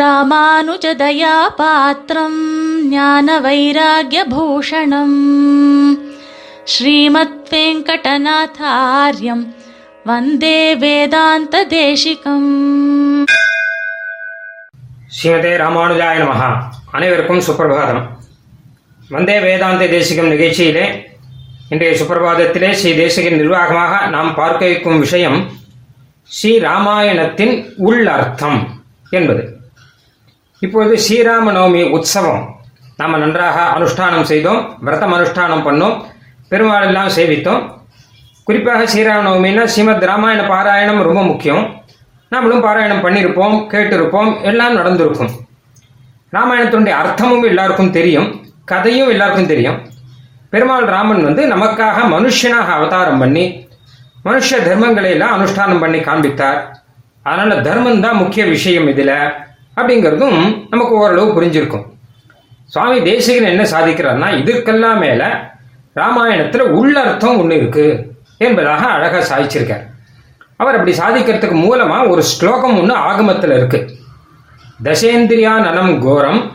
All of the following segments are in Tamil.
ராமானுஜதயாபாத்திரம் ஞான வைராகியபூஷணம் ஸ்ரீமத் வெங்கடநாதாரியம் வந்தே வேதாந்த தேசிகம் ஸ்ரீமதே ராமானுஜாய நமஹா அனைவருக்கும் சுப்பிரபாதம் வந்தே வேதாந்த தேசிகம் நிகழ்ச்சியிலே இன்றைய சுப்பிரபாதத்திலே ஸ்ரீ தேசிகின் நிர்வாகமாக நாம் பார்க்க வைக்கும் விஷயம் ஸ்ரீ ராமாயணத்தின் உள்ளர்த்தம் என்பது. இப்பொழுது ஸ்ரீராம நவமி உற்சவம். நாம் நன்றாக அனுஷ்டானம் செய்தோம் விரதம் அனுஷ்டானம் பண்ணோம் பெருமாள் எல்லாம் சேவித்தோம். குறிப்பாக ஸ்ரீராம நவமின்னா ஸ்ரீமத் ராமாயண பாராயணம் ரொம்ப முக்கியம். நம்மளும் பாராயணம் பண்ணியிருப்போம் கேட்டிருப்போம் எல்லாம் நடந்திருக்கும். ராமாயணத்தினுடைய அர்த்தமும் எல்லாருக்கும் தெரியும் கதையும் எல்லாருக்கும் தெரியும். பெருமாள் ராமன் வந்து நமக்காக மனுஷனாக அவதாரம் பண்ணி மனுஷ தர்மங்களை எல்லாம் அனுஷ்டானம் பண்ணி காண்பித்தார். அதனால தர்மம் தான் முக்கிய விஷயம் இதுல. அப்படிங்கிறதும் நமக்கு ஓரளவு புரிஞ்சிருக்கும். சுவாமி தேசிகன் என்ன சாதிக்கிறார்னா இதுக்கெல்லாம் மேல ராமாயணத்துல உள்ளர்த்தம் ஒண்ணு இருக்கு என்பதாக அழகா சாதிச்சிருக்கார். அவர் அப்படி சாதிக்கிறதுக்கு மூலமா ஒரு ஸ்லோகம் ஒன்று ஆகமத்தில் இருக்கு. தசேந்திரியா நலம் கோரம்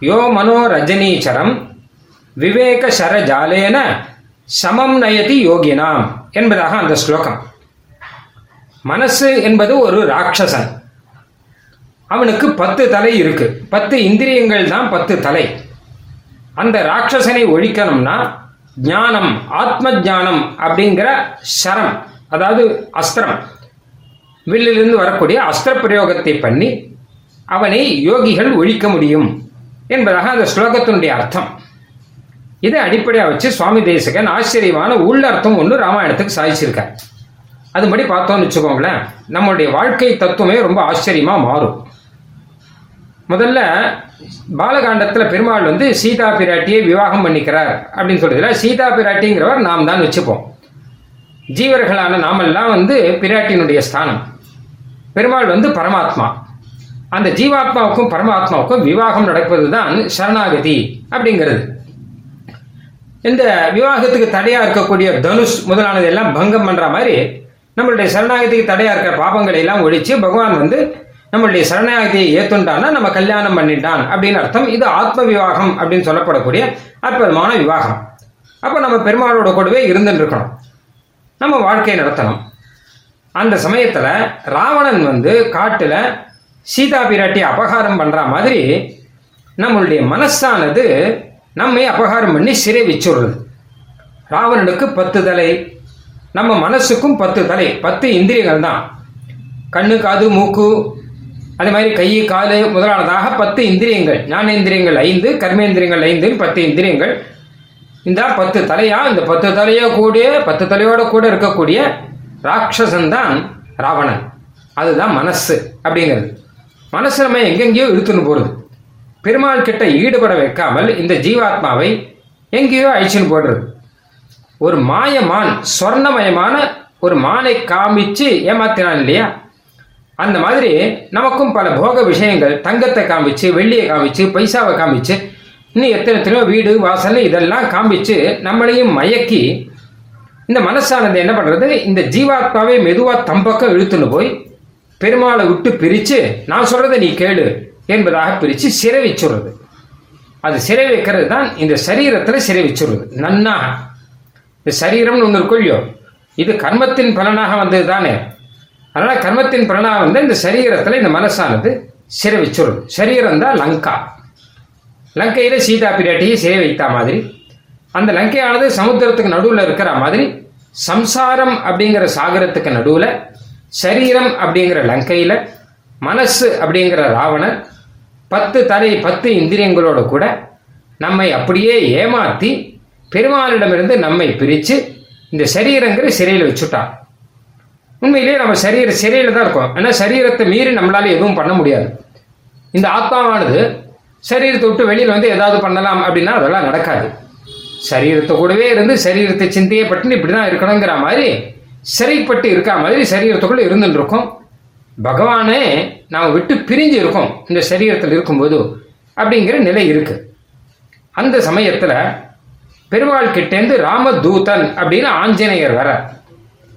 யோ மனோ ரஜனீச்சரம் விவேக சரஜாலேன சமம் நயதி யோகினாம் என்பதாக அந்த ஸ்லோகம். மனசு என்பது ஒரு ராட்சசன். அவனுக்கு பத்து தலை இருக்கு. பத்து இந்திரியங்கள் தான் பத்து தலை. அந்த ராட்சசனை ஒழிக்கணும்னா ஞானம் ஆத்ம ஞானம் அப்படிங்கிற சரம் அதாவது அஸ்திரம். வில்லிலிருந்து வரக்கூடிய அஸ்திர பிரயோகத்தை பண்ணி அவனை யோகிகள் ஒழிக்க முடியும் என்பதாக அந்த ஸ்லோகத்தினுடைய அர்த்தம். இதை அடிப்படையாக வச்சு சுவாமி தேசகன் ஆச்சரியமான உள்ளர்த்தம் ஒன்று ராமாயணத்துக்கு சாதிச்சிருக்கார். அதுபடி பார்த்தோம்னு வச்சுக்கோங்களேன் நம்மளுடைய வாழ்க்கை தத்துவமே ரொம்ப ஆச்சரியமாக மாறும். முதல்ல பாலகாண்டத்தில் பெருமாள் வந்து சீதா பிராட்டியை விவாகம் பண்ணிக்கிறார் அப்படின்னு சொல்றதுல சீதா பிராட்டிங்கிறவர் நாம் தான் வச்சுப்போம். ஜீவர்களான நாமெல்லாம் வந்து பிராட்டியினுடைய ஸ்தானம். பெருமாள் வந்து பரமாத்மா. அந்த ஜீவாத்மாவுக்கும் பரமாத்மாவுக்கும் விவாகம் நடப்பது தான் சரணாகதி அப்படிங்கிறது. இந்த விவாகத்துக்கு தடையா இருக்கக்கூடிய தனுஷ் முதலானது எல்லாம் பங்கம் பண்ற மாதிரி நம்மளுடைய சரணாகதிக்கு தடையா இருக்கிற பாபங்களை எல்லாம் ஒழிச்சு பகவான் வந்து நம்மளுடைய சரணாகதியை ஏத்துண்டான்னா நம்ம கல்யாணம் பண்ணிட்டான் அப்படின்னு அர்த்தம். இது ஆத்ம விவாகம் அப்படின்னு சொல்லப்படக்கூடிய அற்புதமான விவாகம். அப்ப நம்ம பெருமாளோட கூடவே இருந்துட்டு இருக்கணும் நம்ம வாழ்க்கையை நடத்தணும். அந்த சமயத்துல ராவணன் வந்து காட்டுல சீதா பிராட்டி அபகாரம் பண்ற மாதிரி நம்மளுடைய மனசானது நம்மை அபகாரம் பண்ணி சிறை வச்சுடுறது. ராவணனுக்கு பத்து தலை நம்ம மனசுக்கும் பத்து தலை பத்து இந்திரியங்கள் தான் கண்ணு காது மூக்கு அதே மாதிரி கை காலு முதலானதாக பத்து இந்திரியங்கள். ஞானேந்திரியங்கள் ஐந்து கர்மேந்திரியங்கள் ஐந்து பத்து இந்திரியங்கள். இந்த பத்து தலையா? இந்த பத்து தலையோ கூடிய பத்து தலையோட கூட இருக்கக்கூடிய ராட்சசன் தான் ராவணன். அதுதான் மனசு அப்படிங்கிறது. மனசு நம்ம எங்கெங்கேயோ இழுத்துன்னு போறது. பெருமாள் கிட்ட ஈடுபட வைக்காமல் இந்த ஜீவாத்மாவை எங்கேயோ அழிச்சுன்னு போடுறது. ஒரு மாயமான் சொர்ணமயமான ஒரு மானை காமிச்சு ஏமாத்தினான் இல்லையா? அந்த மாதிரி நமக்கும் பல போக விஷயங்கள் தங்கத்தை காமிச்சு வெள்ளியை காமிச்சு பைசாவை காமிச்சு இன்னும் எத்தனை எத்தனையோ வீடு வாசல் இதெல்லாம் காமிச்சு நம்மளையும் மயக்கி இந்த மனசானது என்ன பண்ணுறது இந்த ஜீவாத்மாவை மெதுவாக தம்பக்கம் இழுத்துன்னு போய் பெருமாளை விட்டு பிரித்து நான் சொல்கிறத நீ கேளு என்பதாக பிரித்து சிறை வச்சுடுறது அது சிறை வைக்கிறது தான் இந்த சரீரத்தில் சிறை வச்சுடுறது நன்னா. இந்த சரீரம்னு ஒன்று இருக்கும் இது கர்மத்தின் பலனாக வந்தது தானே அதனால கர்மத்தின் பலனாக வந்து இந்த சரீரத்தில் இந்த மனசானது சிறை வச்சுடுறது சரீரம் தான் லங்கா. லங்கையில் சீதா பிராட்டியை சிறை வைத்தா மாதிரி. அந்த லங்கையானது சமுத்திரத்துக்கு நடுவில் இருக்கிற மாதிரி சம்சாரம் அப்படிங்கிற சாகரத்துக்கு நடுவில் சரீரம் அப்படிங்கிற லங்கையில் மனசு அப்படிங்கிற ராவணன் பத்து தலை பத்து இந்திரியங்களோட கூட நம்மை அப்படியே ஏமாற்றி பெருமாளிடமிருந்து நம்மை பிரித்து இந்த சரீரங்கிற சிறையில் வச்சுட்டான். உண்மையிலேயே நம்ம சரீர சிறையில் தான் இருக்கோம். ஏன்னா சரீரத்தை மீறி நம்மளால எதுவும் பண்ண முடியாது. இந்த ஆத்மாவானது சரீரத்தை விட்டு வெளியில் வந்து ஏதாவது பண்ணலாம் அப்படின்னா அதெல்லாம் நடக்காது. சரீரத்தை கூடவே இருந்து சரீரத்தை சிந்தையை பட்டு இப்படி தான் இருக்கணுங்கிற மாதிரி சிறைப்பட்டு இருக்கா மாதிரி சரீரத்துக்குள்ளே இருந்துட்டு இருக்கும். பகவானே நாம் விட்டு பிரிஞ்சு இருக்கோம். இந்த சரீரத்தில் இருக்கும்போது அப்படிங்கிற நிலை இருக்கு. அந்த சமயத்தில் பெருமாள் கிட்டேந்து ராமதூதன் அப்படின்னு ஆஞ்சநேயர் வர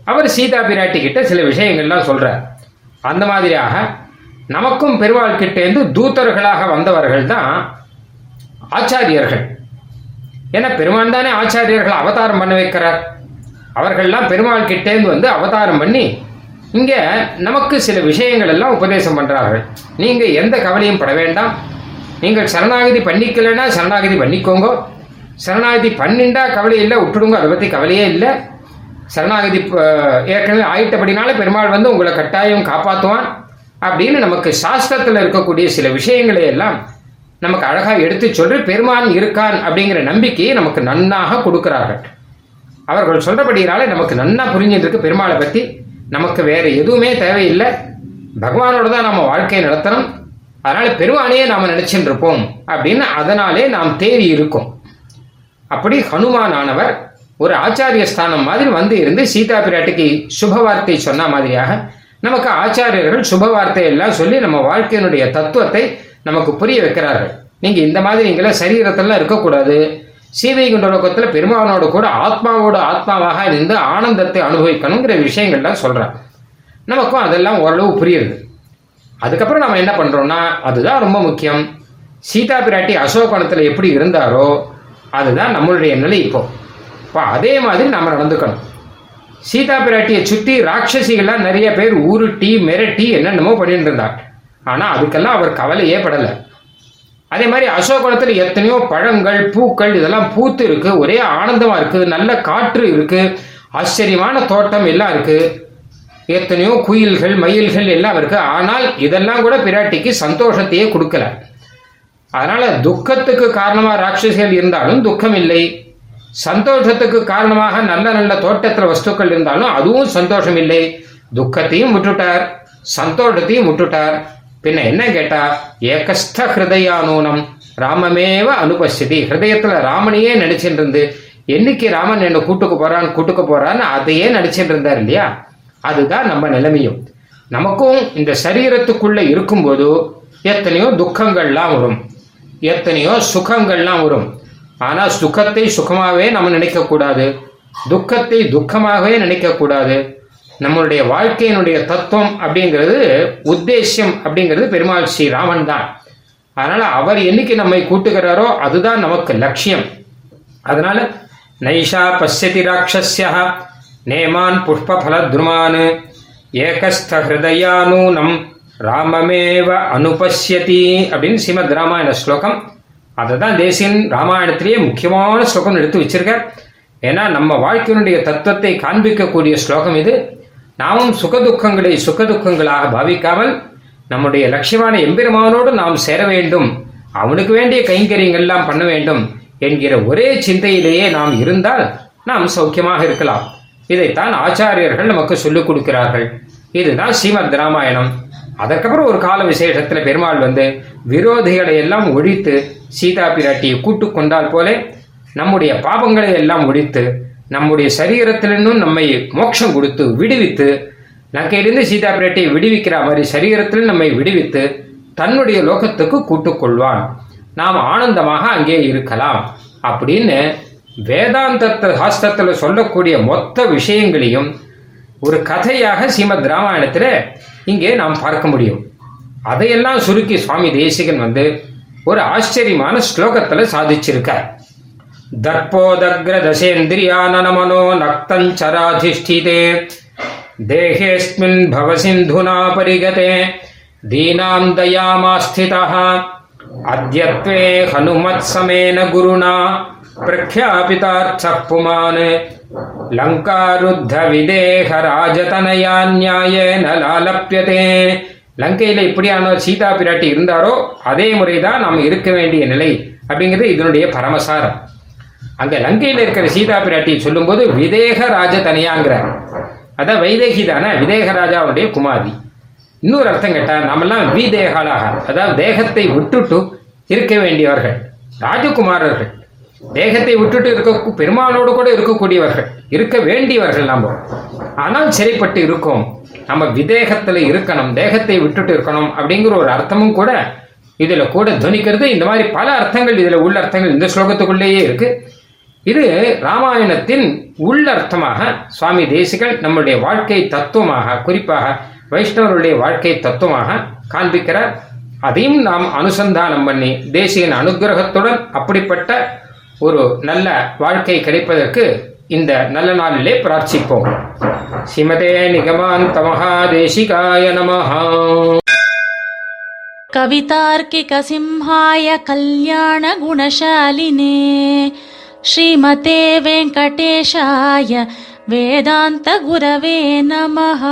அவர் சீதா பிராட்டி கிட்ட சில விஷயங்கள்லாம் சொல்றார். அந்த மாதிரியாக நமக்கும் பெருமாள் கிட்டேந்து தூதர்களாக வந்தவர்கள் தான் ஆச்சாரியர்கள். ஏன்னா பெருமான் தானே ஆச்சாரியர்கள் அவதாரம் பண்ண வைக்கிறார். அவர்கள்லாம் பெருமாள் கிட்டேந்து வந்து அவதாரம் பண்ணி இங்க நமக்கு சில விஷயங்கள் எல்லாம் உபதேசம் பண்றார்கள். நீங்க எந்த கவலையும் பட வேண்டாம். நீங்கள் சரணாகதி பண்ணிக்கலைன்னா சரணாகதி பண்ணிக்கோங்க. சரணாகதி பண்ணிண்டா கவலை இல்லை விட்டுடுங்க அதை பத்தி கவலையே இல்லை. சரணாகதி ஏற்கனவே ஆயிட்டபடினால பெருமாள் வந்து உங்களை கட்டாயம் காப்பாற்றுவான் அப்படின்னு நமக்கு சாஸ்திரத்தில் இருக்கக்கூடிய சில விஷயங்களை எல்லாம் நமக்கு அழகாக எடுத்து சொல்லி பெருமான் இருக்கான் அப்படிங்கிற நம்பிக்கையை நமக்கு நன்னாக கொடுக்கிறார்கள். அவர்கள் சொல்றபடினால நமக்கு நன்னா புரிஞ்சிருக்கு பெருமாளை பற்றி நமக்கு வேற எதுவுமே தேவையில்லை. பகவானோட தான் நம்ம வாழ்க்கையை நடத்தணும். அதனால பெருமானையே நாம் நினைச்சுட்டு இருப்போம் அப்படின்னு அதனாலே நாம் தேறி இருக்கோம். அப்படி ஹனுமான் ஆனவர் ஒரு ஆச்சாரிய ஸ்தானம் மாதிரி வந்து இருந்து சீதா பிராட்டிக்கு சுப வார்த்தை சொன்ன மாதிரியாக நமக்கு ஆச்சாரியர்கள் சுபவார்த்தை எல்லாம் சொல்லி நம்ம வாழ்க்கையினுடைய தத்துவத்தை நமக்கு புரிய வைக்கிறார்கள். நீங்க இந்த மாதிரி நீங்கள சரீரத்திலாம் இருக்கக்கூடாது. சீவை லோகத்துல பெருமானோட கூட ஆத்மாவோட ஆத்மாவாக இருந்து ஆனந்தத்தை அனுபவிக்கணுங்கிற விஷயங்கள்லாம் சொல்றார் நமக்கும் அதெல்லாம் ஓரளவு புரியுது. அதுக்கப்புறம் நம்ம என்ன பண்றோம்னா அதுதான் ரொம்ப முக்கியம். சீதா பிராட்டி அசோகணத்துல எப்படி இருந்தாரோ அதுதான் நம்மளுடைய நிலை இப்போ. இப்போ அதே மாதிரி நம்ம நடந்துக்கணும். சீதா பிராட்டியை சுற்றி ராட்சசிகள்லாம் நிறைய பேர் உருட்டி மிரட்டி என்னென்னமோ பண்ணிட்டு இருந்தார் ஆனால் அதுக்கெல்லாம் அவர் கவலையே படலை. அதே மாதிரி அசோகத்தில் எத்தனையோ பழங்கள் பூக்கள் இதெல்லாம் பூத்து இருக்கு. ஒரே ஆனந்தமாக இருக்குது நல்ல காற்று இருக்கு. ஆச்சரியமான தோட்டம் எல்லாம் இருக்கு. எத்தனையோ குயில்கள் மயில்கள் எல்லாம் இருக்கு. ஆனால் இதெல்லாம் கூட பிராட்டிக்கு சந்தோஷத்தையே கொடுக்கல. அதனால துக்கத்துக்கு காரணமாக ராட்சசிகள் இருந்தாலும் துக்கம் இல்லை சந்தோஷத்துக்கு காரணமாக நல்ல நல்ல தோட்டத்தில் வஸ்துக்கள் இருந்தாலும் அதுவும் சந்தோஷம் இல்லை. துக்கத்தையும் விட்டுட்டார். சந்தோஷத்தையும் விட்டுட்டார். பின்ன என்ன கேட்டா ஏகஸ்த ஹிருதயானூனம். ராமமேவ அனுபசிதி ஹிருதயத்துல ராமனையே நடிச்சுட்டு இருந்து என்னைக்கு ராமன் என்ன கூட்டுக்கு போறான் கூட்டுக்கு போறான்னு அதையே நடிச்சுட்டு இருந்தார் இல்லையா? அதுதான் நம்ம நிலைமையும். நமக்கும் இந்த சரீரத்துக்குள்ள இருக்கும்போது எத்தனையோ துக்கங்கள்லாம் வரும். எத்தனையோ சுகங்கள்லாம் வரும். ஆனா சுகத்தை சுகமாகவே நம்ம நினைக்கக்கூடாது. துக்கத்தை துக்கமாகவே நினைக்கக்கூடாது. நம்மளுடைய வாழ்க்கையினுடைய தத்துவம் அப்படிங்கிறது உத்தேசியம் அப்படிங்கிறது பெருமாள் ஸ்ரீ ராமன் தான். அதனால அவர் என்னைக்கு நம்மை கூட்டுகிறாரோ அதுதான் நமக்கு லட்சியம். அதனால நைஷா பசியதி ராட்சஸ்யா நேமான் புஷ்பஃலத்ருமான் ஏகஸ்த ஹிருதயானூனம் ராமமேவ அனுபஷ்யதி அப்படின்னு ஸ்ரீமத் ராமாயண ஸ்லோகம் அதை தான் தேசியன் ராமாயணத்திலேயே முக்கியமான ஸ்லோகம் எடுத்து வச்சிருக்கார். ஏன்னா நம்ம வாழ்க்கையினுடைய தத்துவத்தை காண்பிக்கக்கூடிய ஸ்லோகம் இது. நாமும் சுகதுக்கங்களை சுகதுக்கங்களாக பாவிக்காமல் நம்முடைய லட்சியமான எம்பெருமானோடு நாம் சேர வேண்டும். அவனுக்கு வேண்டிய கைங்கரியங்கள்லாம் பண்ண வேண்டும் என்கிற ஒரே சிந்தையிலேயே நாம் இருந்தால் நாம் சௌக்கியமாக இருக்கலாம். இதைத்தான் ஆச்சாரியர்கள் நமக்கு சொல்லிக் கொடுக்கிறார்கள். இதுதான் ஸ்ரீமத் ராமாயணம். அதற்கப்புறம் ஒரு கால விசேஷத்துல பெருமாள் வந்து விரோதிகளை எல்லாம் ஒழித்து சீதா பிராட்டியை கூட்டு கொண்டால் போலே நம்முடைய பாபங்களை எல்லாம் ஒழித்து நம்முடைய சரீரத்திலிருந்தும் நம்மை மோட்சம் கொடுத்து விடுவித்து லங்கையிலிருந்து சீதா பிராட்டியை விடுவிக்கிற மாதிரி சரீரத்தில் நம்மை விடுவித்து தன்னுடைய லோகத்துக்கு கூட்டுக்கொள்வான் நாம் ஆனந்தமாக அங்கே இருக்கலாம். அப்படின்னு வேதாந்தத்தை சாஸ்திரத்தில் சொல்லக்கூடிய மொத்த விஷயங்களையும் ஒரு கதையாக ஸ்ரீமத் ராமாயணத்தில் இங்கே நாம் பார்க்க முடியும். அதையெல்லாம் சுருக்கி சுவாமி தேசிகன் வந்து ஒரு ஆச்சரியமான ஸ்லோகத்தில் சாதிச்சிருக்கார். தர்ப்போதக்ரதசேந்திரியானனமனோ நக்தஞ்சராதிஷ்டிதே தேகேஸ்மின் பவசிந்துனா பரிகதே தீனாம் தயாமாஸ்திதः அத்யத்வே ஹனுமத்சமேன குருணா பிரக்யாபிதார்த்தः புமான் லங்காருத்த விதேக ராஜதனயா லாலப்பியதே லங்கையில இப்படியான சீதா பிராட்டி இருந்தாரோ அதே முறைதான் நாம் இருக்க வேண்டிய நிலை அப்படிங்கிறது இதனுடைய பரமசாரம். அங்க லங்கையில இருக்கிற சீதா பிராட்டி சொல்லும்போது விதேக ராஜதனையாங்கிறார் அதான் வைதேகி தானே விதேக ராஜாவுடைய குமாரி. இன்னொரு அர்த்தம் கேட்டா நாமெல்லாம் விதேகாலாக அதாவது தேகத்தை விட்டுட்டு இருக்க வேண்டியவர்கள் ராஜகுமாரர்கள். தேகத்தை விட்டுட்டு இருக்க பெருமானோடு கூட இருக்கக்கூடியவர்கள் இருக்க வேண்டியவர்கள் நம்ம ஆனால் சிறைப்பட்டு இருக்கோம். நம்ம விதேகத்துல இருக்கணும் தேகத்தை விட்டுட்டு இருக்கணும் அப்படிங்கிற ஒரு அர்த்தமும் கூட இதுல கூட துவனிக்கிறது. இந்த மாதிரி பல அர்த்தங்கள் இதுல உள்ள அர்த்தங்கள் இந்த ஸ்லோகத்துக்குள்ளேயே இருக்கு. இது ராமாயணத்தின் உள்ளர்த்தமாக சுவாமி தேசிகள் நம்முடைய வாழ்க்கை தத்துவமாக குறிப்பாக வைஷ்ணவருடைய வாழ்க்கை தத்துவமாக காண்பிக்கிறார். அதையும் நாம் அனுசந்தானம் பண்ணி தேசியின் அனுகிரகத்துடன் அப்படிப்பட்ட ஒரு நல்ல வாழ்க்கை கிடைப்பதற்கு இந்த நல்ல நாளிலே பிரார்த்திப்போம் ஸ்ரீமதே நிகமாந்த மகாதேசிகாய நமஹா कवितार्किकसिंहाय कल्याणगुणशालिने श्रीमते वेङ्कटेशाय वेदान्तगुरवे नमः